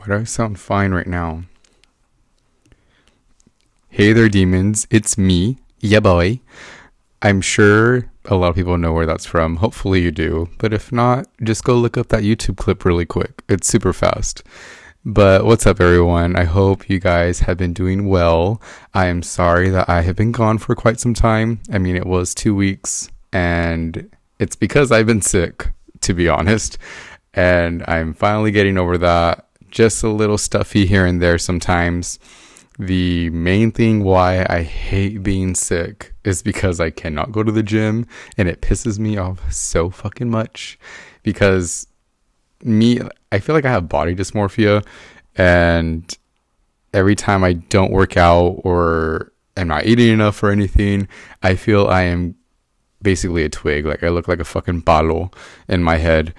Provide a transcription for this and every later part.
Why do I sound fine right now? Hey there, demons. It's me, yeah, boy. I'm sure a lot of people know where that's from. Hopefully, you do. But if not, just go look up that YouTube clip really quick. It's super fast. But what's up, everyone? I hope you guys have been doing well. I am sorry that I have been gone for quite some time. I mean, it was two weeks, and it's because I've been sick, to be honest. And I'm finally getting over that. Just a little stuffy here and there sometimes. The main thing why I hate being sick is because I cannot go to the gym and it pisses me off so fucking much because me I feel like I have body dysmorphia and every time I don't work out or I'm not eating enough or anything, I feel I am basically a twig. Like I look like a fucking balo in my head.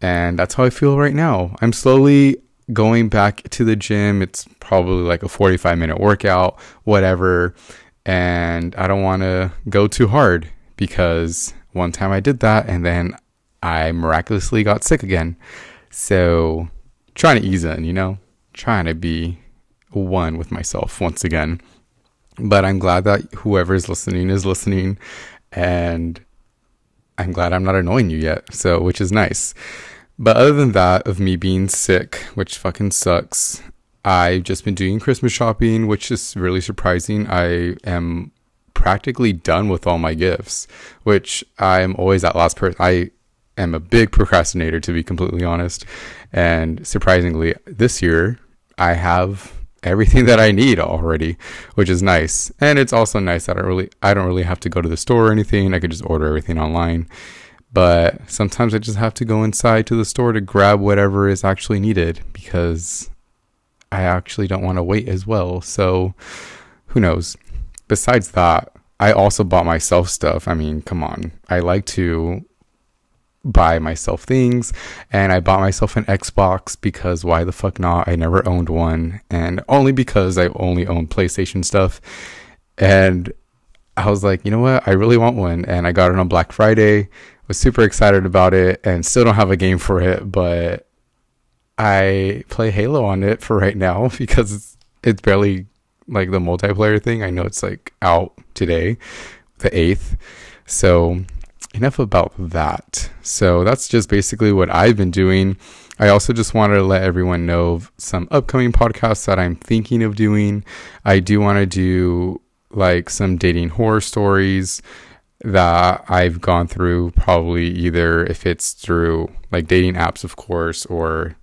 And that's how I feel right now. I'm slowly going back to the gym. It's probably like a 45 minute workout, whatever. And I don't want to go too hard because one time I did that and then I miraculously got sick again. So trying to ease in, you know, trying to be one with myself once again. But I'm glad that whoever is listening is listening and I'm glad I'm not annoying you yet. So, which is nice. But other than that, of me being sick, which fucking sucks, I've just been doing Christmas shopping, which is really surprising. I am practically done with all my gifts, which I'm always that last person. I am a big procrastinator, to be completely honest. And surprisingly, this year, I have everything that I need already, which is nice. And it's also nice that I really I don't really have to go to the store or anything. I could just order everything online. But sometimes I just have to go inside to the store to grab whatever is actually needed because I actually don't want to wait as well. So who knows? Besides that, I also bought myself stuff. I mean, come on. I like to buy myself things and I bought myself an Xbox because why the fuck not? I never owned one and only because I only own PlayStation stuff. And I was like, you know what? I really want one and I got it on Black Friday was super excited about it and still don't have a game for it, but I play Halo on it for right now because it's, it's barely like the multiplayer thing. I know it's like out today, the 8th. So, enough about that. So, that's just basically what I've been doing. I also just wanted to let everyone know of some upcoming podcasts that I'm thinking of doing. I do want to do like some dating horror stories that I've gone through, probably either if it's through like dating apps, of course, or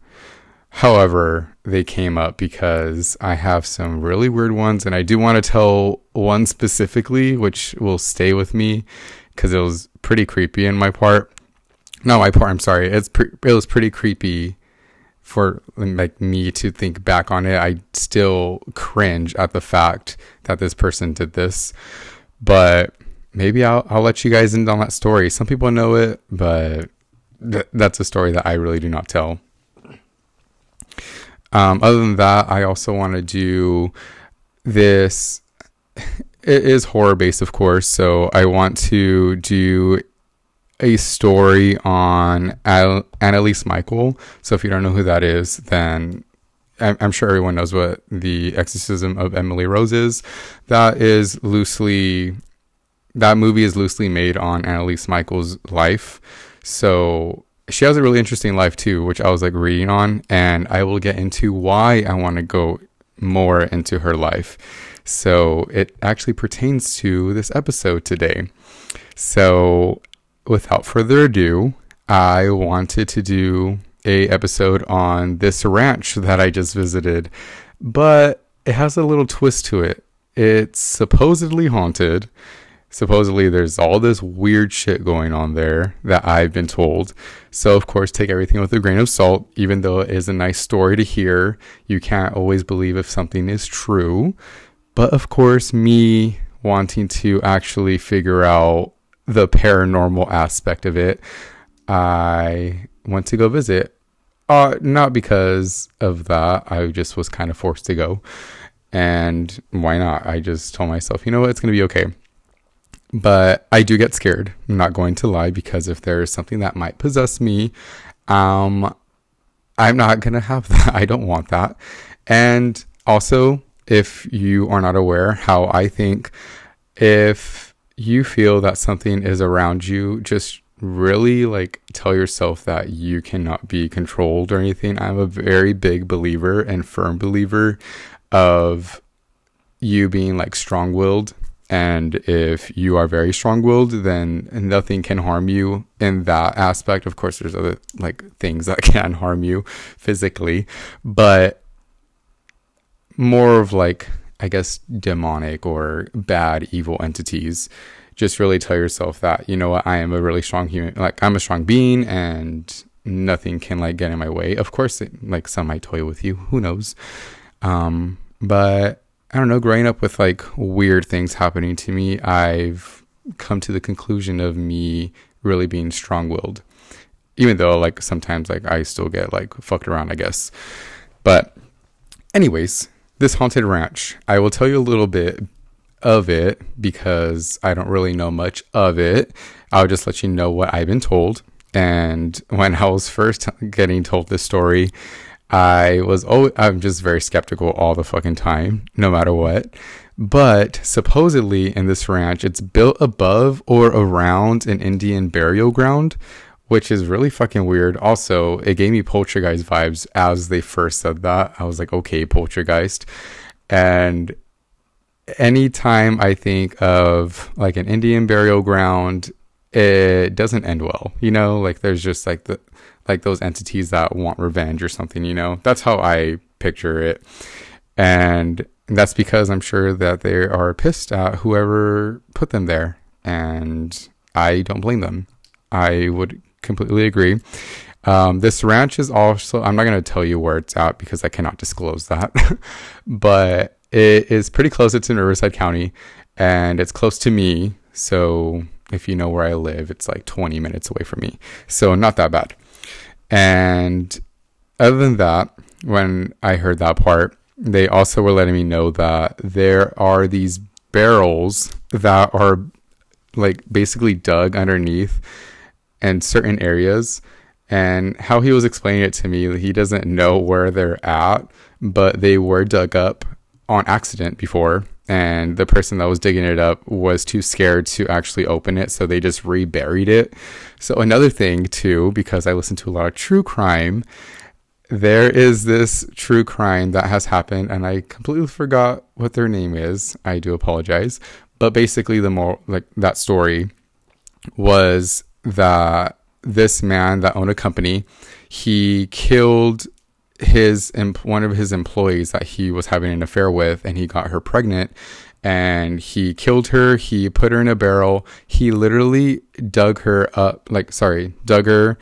however they came up, because I have some really weird ones. And I do want to tell one specifically, which will stay with me because it was pretty creepy in my part. No, my part, I'm sorry. It's pre- it was pretty creepy for like me to think back on it. I still cringe at the fact that this person did this. But maybe I'll I'll let you guys in on that story. Some people know it, but th- that's a story that I really do not tell. Um, other than that, I also want to do this. It is horror based, of course, so I want to do a story on Al- Anneliese Michael. So if you don't know who that is, then I'm, I'm sure everyone knows what the Exorcism of Emily Rose is. That is loosely that movie is loosely made on Anneliese Michael's life. So she has a really interesting life too, which I was like reading on, and I will get into why I want to go more into her life. So it actually pertains to this episode today. So without further ado, I wanted to do a episode on this ranch that I just visited, but it has a little twist to it. It's supposedly haunted supposedly there's all this weird shit going on there that I've been told. So, of course, take everything with a grain of salt, even though it is a nice story to hear. You can't always believe if something is true. But, of course, me wanting to actually figure out the paranormal aspect of it, I went to go visit. Uh, not because of that, I just was kind of forced to go. And why not? I just told myself, you know what, it's going to be okay but I do get scared. I'm not going to lie because if there is something that might possess me, um, I'm not going to have that. I don't want that. And also, if you are not aware, how I think if you feel that something is around you, just really like tell yourself that you cannot be controlled or anything. I'm a very big believer and firm believer of you being like strong willed. And if you are very strong willed, then nothing can harm you in that aspect. Of course, there's other like things that can harm you physically, but more of like, I guess, demonic or bad, evil entities. Just really tell yourself that, you know what, I am a really strong human, like, I'm a strong being and nothing can like get in my way. Of course, it, like, some might toy with you, who knows? Um, but I don't know, growing up with like weird things happening to me, I've come to the conclusion of me really being strong willed. Even though like sometimes like I still get like fucked around, I guess. But anyways, this haunted ranch. I will tell you a little bit of it because I don't really know much of it. I'll just let you know what I've been told. And when I was first getting told this story, I was oh I'm just very skeptical all the fucking time, no matter what. But supposedly in this ranch, it's built above or around an Indian burial ground, which is really fucking weird. Also, it gave me poltergeist vibes as they first said that. I was like, okay, poltergeist. And anytime I think of like an Indian burial ground, it doesn't end well. You know, like there's just like the like those entities that want revenge or something, you know. That's how I picture it. And that's because I'm sure that they are pissed at whoever put them there and I don't blame them. I would completely agree. Um, this ranch is also, I'm not going to tell you where it's at because I cannot disclose that, but it is pretty close. It's in Riverside County and it's close to me. So if you know where I live, it's like 20 minutes away from me. So not that bad. And other than that, when I heard that part, they also were letting me know that there are these barrels that are like basically dug underneath and certain areas. And how he was explaining it to me, he doesn't know where they're at, but they were dug up on accident before. And the person that was digging it up was too scared to actually open it. So they just reburied it. So, another thing, too, because I listen to a lot of true crime, there is this true crime that has happened. And I completely forgot what their name is. I do apologize. But basically, the more like that story was that this man that owned a company, he killed his one of his employees that he was having an affair with, and he got her pregnant. And he killed her. He put her in a barrel. He literally dug her up, like sorry, dug her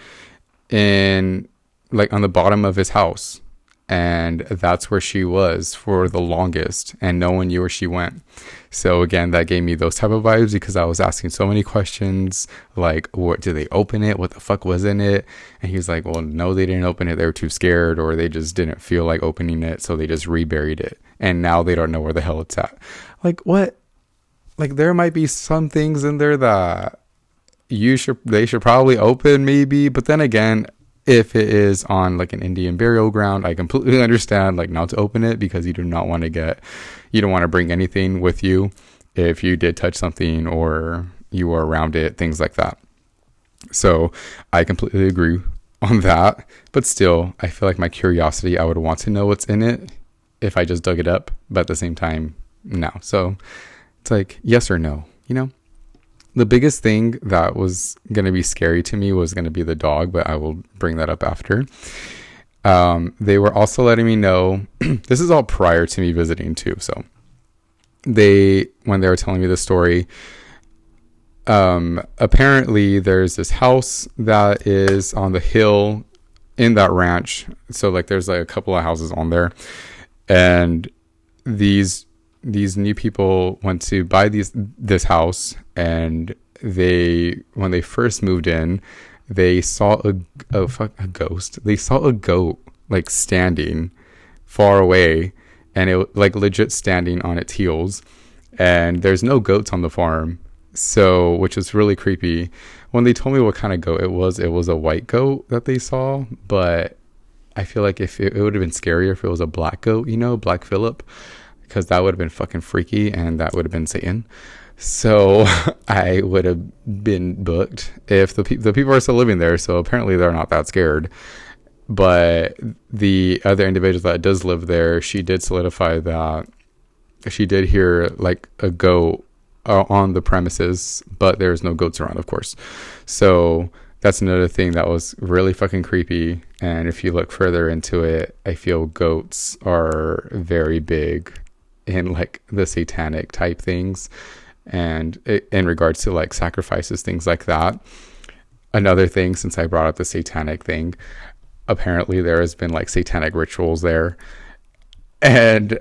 in like on the bottom of his house and that's where she was for the longest and no one knew where she went. So again that gave me those type of vibes because i was asking so many questions like what did they open it? What the fuck was in it? And he was like well no they didn't open it. They were too scared or they just didn't feel like opening it so they just reburied it. And now they don't know where the hell it's at. Like what? Like there might be some things in there that you should they should probably open maybe but then again if it is on like an Indian burial ground, I completely understand like not to open it because you do not want to get, you don't want to bring anything with you if you did touch something or you were around it, things like that. So I completely agree on that. But still, I feel like my curiosity, I would want to know what's in it if I just dug it up. But at the same time, no. So it's like yes or no, you know? The biggest thing that was going to be scary to me was going to be the dog, but I will bring that up after. Um, they were also letting me know this is all prior to me visiting too. So they, when they were telling me the story, um, apparently there's this house that is on the hill in that ranch. So like there's like a couple of houses on there, and these these new people went to buy these this house and they when they first moved in they saw a a, fuck, a ghost. They saw a goat like standing far away and it like legit standing on its heels and there's no goats on the farm. So which was really creepy. When they told me what kind of goat it was it was a white goat that they saw but I feel like if it, it would have been scarier if it was a black goat, you know, Black Phillip, because that would have been fucking freaky and that would have been Satan. So I would have been booked if the pe- the people are still living there. So apparently they're not that scared. But the other individual that does live there, she did solidify that she did hear like a goat uh, on the premises, but there's no goats around, of course. So that's another thing that was really fucking creepy. And if you look further into it, I feel goats are very big in like the satanic type things and in regards to like sacrifices, things like that. Another thing, since I brought up the satanic thing, apparently there has been like satanic rituals there. And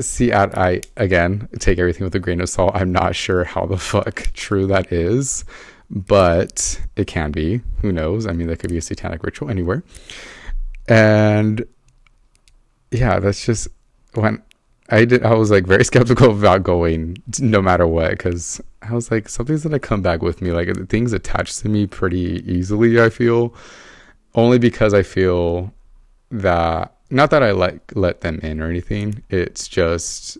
see, I, I again take everything with a grain of salt. I'm not sure how the fuck true that is, but it can be. Who knows? I mean, there could be a satanic ritual anywhere. And yeah, that's just when I did. I was like very skeptical about going, no matter what, because I was like, something's gonna come back with me. Like things attach to me pretty easily. I feel only because I feel that not that I like let them in or anything. It's just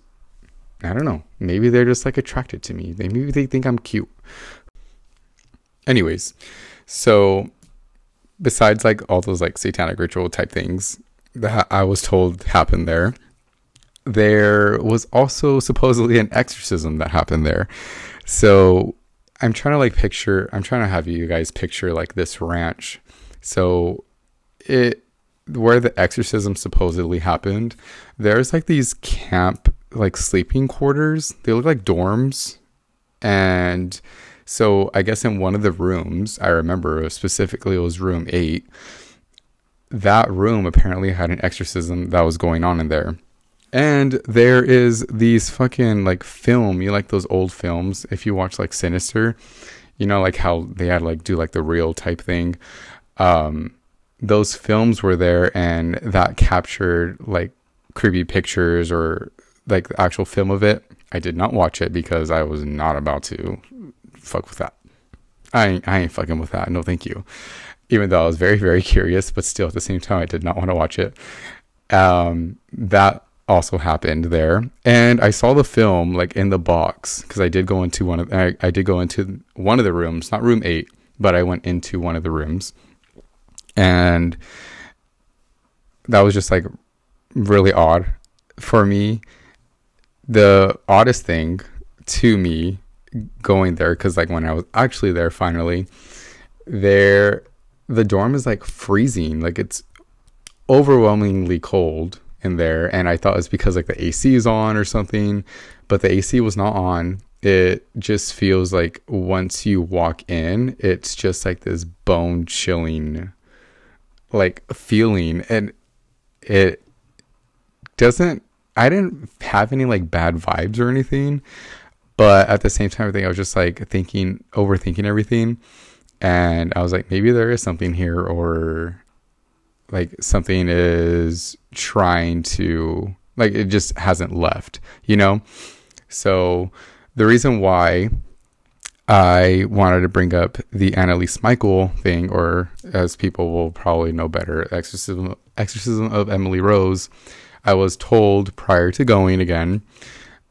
I don't know. Maybe they're just like attracted to me. They maybe they think I'm cute. Anyways, so besides like all those like satanic ritual type things that I was told happened there, there was also supposedly an exorcism that happened there. So I'm trying to like picture, I'm trying to have you guys picture like this ranch. So it, where the exorcism supposedly happened, there's like these camp, like sleeping quarters. They look like dorms. And so I guess in one of the rooms, I remember specifically it was room eight. That room apparently had an exorcism that was going on in there. And there is these fucking like film, you like those old films. If you watch like Sinister, you know, like how they had like do like the real type thing. Um, those films were there and that captured like creepy pictures or like the actual film of it. I did not watch it because I was not about to fuck with that. I ain't, I ain't fucking with that. No, thank you. Even though I was very, very curious, but still at the same time, I did not want to watch it. Um, that also happened there. And i saw the film like in the box because i did go into one of I, I did go into one of the rooms not room eight but i went into one of the rooms. And that was just like really odd for me. The oddest thing to me going there because like when i was actually there finally there the dorm is like freezing. Like it's overwhelmingly cold in there and I thought it was because like the AC is on or something, but the AC was not on. It just feels like once you walk in, it's just like this bone chilling like feeling and it doesn't I didn't have any like bad vibes or anything, but at the same time I think I was just like thinking overthinking everything and I was like maybe there is something here or like something is trying to like it just hasn't left, you know? So the reason why I wanted to bring up the Anneliese Michael thing, or as people will probably know better, exorcism exorcism of Emily Rose. I was told prior to going again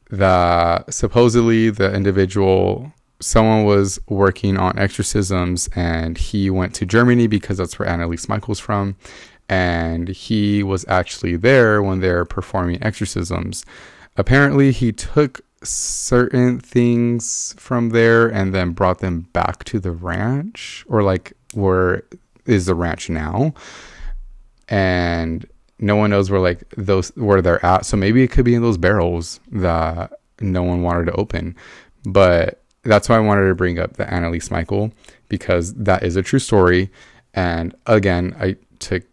that supposedly the individual someone was working on exorcisms and he went to Germany because that's where Anneliese Michael's from and he was actually there when they're performing exorcisms. Apparently, he took certain things from there and then brought them back to the ranch, or like where is the ranch now, and no one knows where like those where they're at. So maybe it could be in those barrels that no one wanted to open, but that's why I wanted to bring up the Anneliese Michael because that is a true story. And again, I took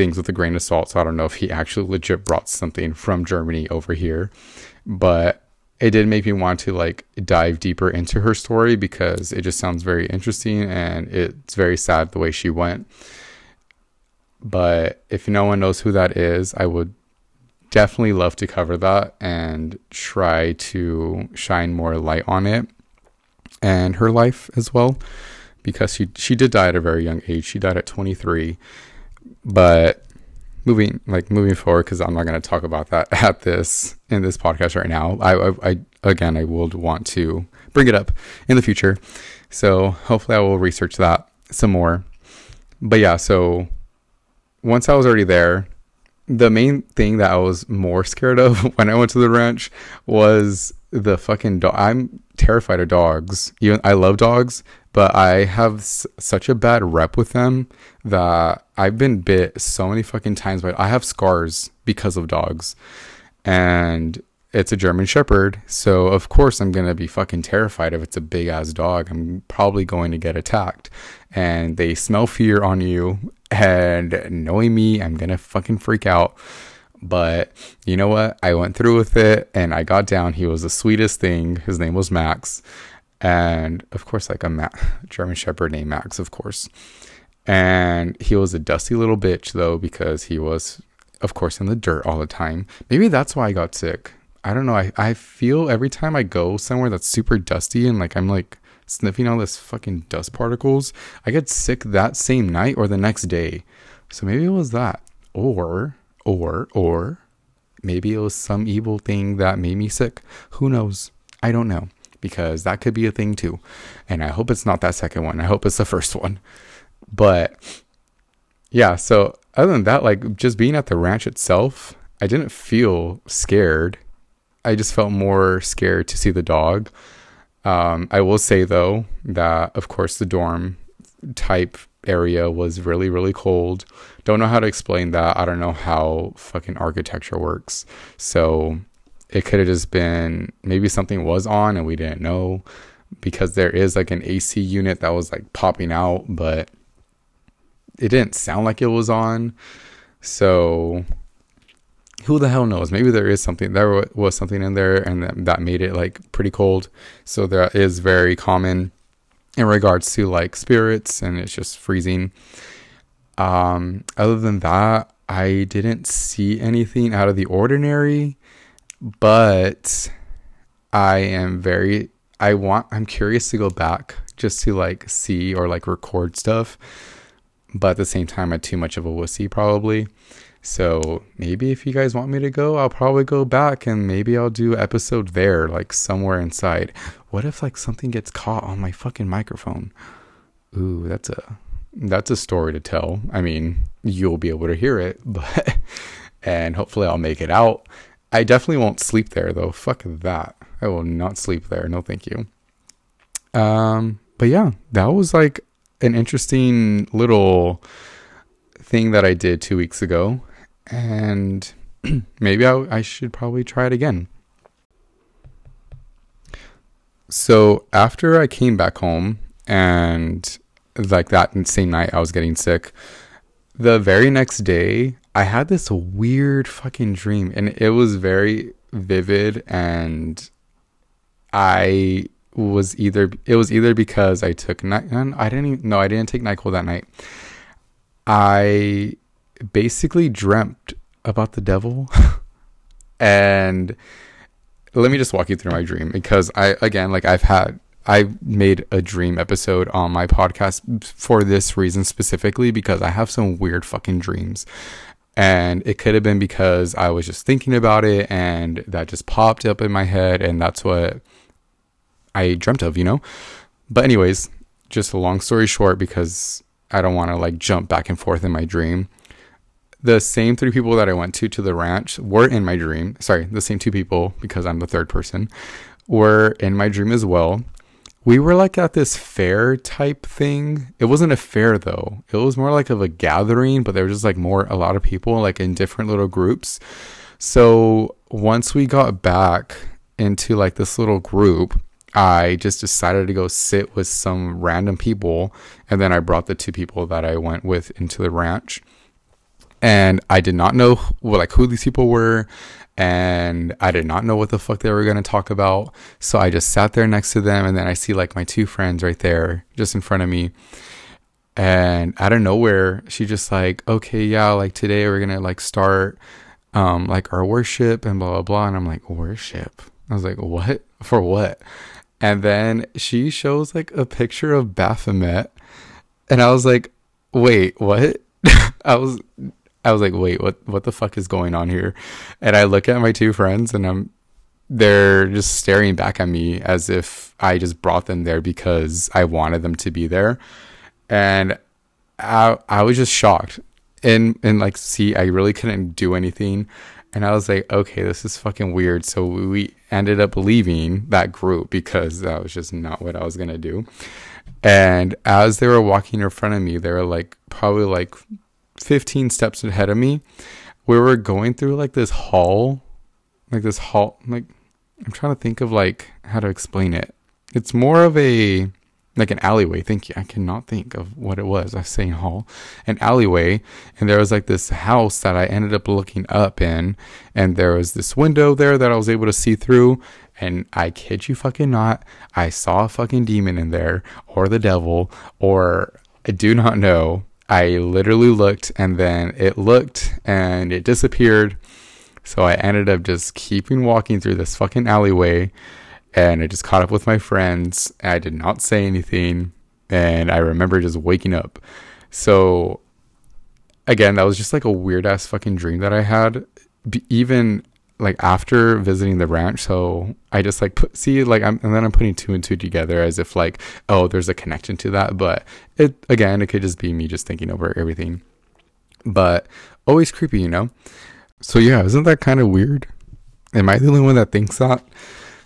things with a grain of salt. So I don't know if he actually legit brought something from Germany over here, but it did make me want to like dive deeper into her story because it just sounds very interesting and it's very sad the way she went. But if no one knows who that is, I would definitely love to cover that and try to shine more light on it and her life as well because she she did die at a very young age. She died at 23 but moving like moving forward because I'm not going to talk about that at this in this podcast right now. I, I, I again I will want to bring it up in the future, so hopefully I will research that some more. But yeah, so once I was already there, the main thing that I was more scared of when I went to the ranch was the fucking dog. I'm terrified of dogs. Even I love dogs, but I have s- such a bad rep with them that I've been bit so many fucking times. But I have scars because of dogs, and it's a German Shepherd. So of course I'm gonna be fucking terrified if it's a big ass dog. I'm probably going to get attacked, and they smell fear on you. And knowing me, I'm gonna fucking freak out. But you know what? I went through with it and I got down. He was the sweetest thing. His name was Max. And of course, like a Ma- German Shepherd named Max, of course. And he was a dusty little bitch, though, because he was, of course, in the dirt all the time. Maybe that's why I got sick. I don't know. I, I feel every time I go somewhere that's super dusty and like I'm like sniffing all this fucking dust particles, I get sick that same night or the next day. So maybe it was that. Or or, or maybe it was some evil thing that made me sick. Who knows? I don't know because that could be a thing too. And I hope it's not that second one. I hope it's the first one. But yeah, so other than that, like just being at the ranch itself, I didn't feel scared. I just felt more scared to see the dog. Um, I will say though that, of course, the dorm type area was really, really cold. Don't know how to explain that. I don't know how fucking architecture works. So it could have just been maybe something was on and we didn't know because there is like an AC unit that was like popping out, but it didn't sound like it was on. So who the hell knows? Maybe there is something, there was something in there and that, made it like pretty cold. So that is very common in regards to like spirits and it's just freezing. Um, other than that, I didn't see anything out of the ordinary, but I am very I want I'm curious to go back just to like see or like record stuff. But at the same time, I'm too much of a wussy probably. So maybe if you guys want me to go, I'll probably go back and maybe I'll do episode there, like somewhere inside. What if like something gets caught on my fucking microphone? Ooh, that's a that's a story to tell. I mean, you'll be able to hear it, but and hopefully I'll make it out. I definitely won't sleep there though. Fuck that. I will not sleep there. No, thank you. Um, but yeah, that was like an interesting little thing that I did two weeks ago and maybe I, I should probably try it again. So after I came back home and like that same night I was getting sick, the very next day I had this weird fucking dream and it was very vivid and I was either it was either because I took I didn't even, no I didn't take Nyquil that night. I basically dreamt about the devil. and let me just walk you through my dream because I, again, like I've had, I made a dream episode on my podcast for this reason specifically because I have some weird fucking dreams. And it could have been because I was just thinking about it and that just popped up in my head and that's what I dreamt of, you know? But, anyways, just a long story short because I don't want to like jump back and forth in my dream the same three people that I went to to the ranch were in my dream. Sorry, the same two people because I'm the third person were in my dream as well. We were like at this fair type thing. It wasn't a fair though. It was more like of a gathering, but there was just like more a lot of people like in different little groups. So once we got back into like this little group, I just decided to go sit with some random people and then I brought the two people that I went with into the ranch and I did not know like who these people were and I did not know what the fuck they were going to talk about. So I just sat there next to them and then I see like my two friends right there just in front of me. And out of nowhere, she just like, "Okay, yeah, like today we're going to like start um like our worship and blah blah blah." And I'm like, "Worship?" I was like, "What? For what?" And then she shows like a picture of Baphomet and I was like, "Wait, what?" I was I was like, wait, what what the fuck is going on here? And I look at my two friends and I'm they're just staring back at me as if I just brought them there because I wanted them to be there. And I I was just shocked. And and like see, I really couldn't do anything. And I was like, okay, this is fucking weird. So we ended up leaving that group because that was just not what I was gonna do. And as they were walking in front of me, they were like probably like 15 steps ahead of me. We were going through like this hall, like this hall, like I'm trying to think of like how to explain it. It's more of a like an alleyway. Thank you. I cannot think of what it was. I was saying hall, an alleyway, and there was like this house that I ended up looking up in, and there was this window there that I was able to see through. And I kid you fucking not, I saw a fucking demon in there, or the devil, or I do not know. I literally looked, and then it looked, and it disappeared. So I ended up just keeping walking through this fucking alleyway and I just caught up with my friends. I did not say anything, and I remember just waking up. So, again, that was just like a weird ass fucking dream that I had. even like after visiting the ranch, so I just like put see like I'm and then I'm putting two and two together as if like oh there's a connection to that, but it again it could just be me just thinking over everything. But always creepy, you know. So yeah, isn't that kind of weird? Am I the only one that thinks that?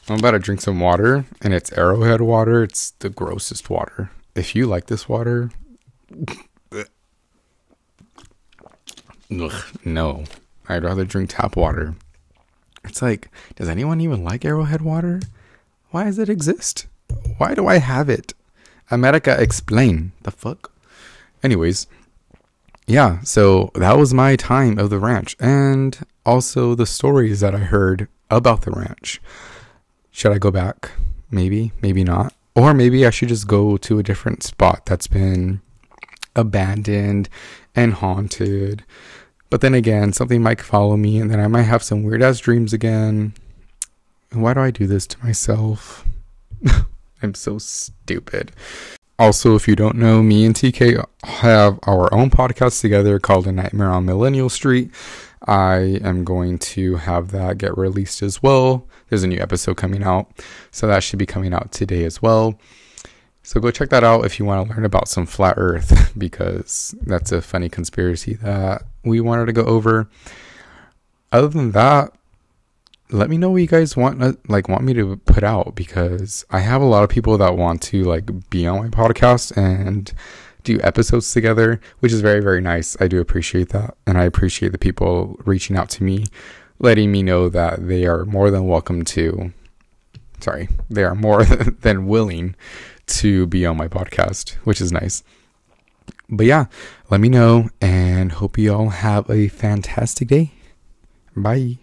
I'm about to drink some water, and it's Arrowhead water. It's the grossest water. If you like this water, ugh, no, I'd rather drink tap water. It's like, does anyone even like Arrowhead water? Why does it exist? Why do I have it? America, explain the fuck. Anyways, yeah, so that was my time of the ranch and also the stories that I heard about the ranch. Should I go back? Maybe, maybe not. Or maybe I should just go to a different spot that's been abandoned and haunted. But then again, something might follow me and then I might have some weird ass dreams again. Why do I do this to myself? I'm so stupid. Also, if you don't know, me and TK have our own podcast together called A Nightmare on Millennial Street. I am going to have that get released as well. There's a new episode coming out, so that should be coming out today as well. So go check that out if you want to learn about some flat earth because that's a funny conspiracy that we wanted to go over. Other than that, let me know what you guys want uh, like want me to put out because I have a lot of people that want to like be on my podcast and do episodes together, which is very, very nice. I do appreciate that. And I appreciate the people reaching out to me, letting me know that they are more than welcome to, sorry, they are more than willing to be on my podcast, which is nice. But yeah, let me know and hope you all have a fantastic day. Bye.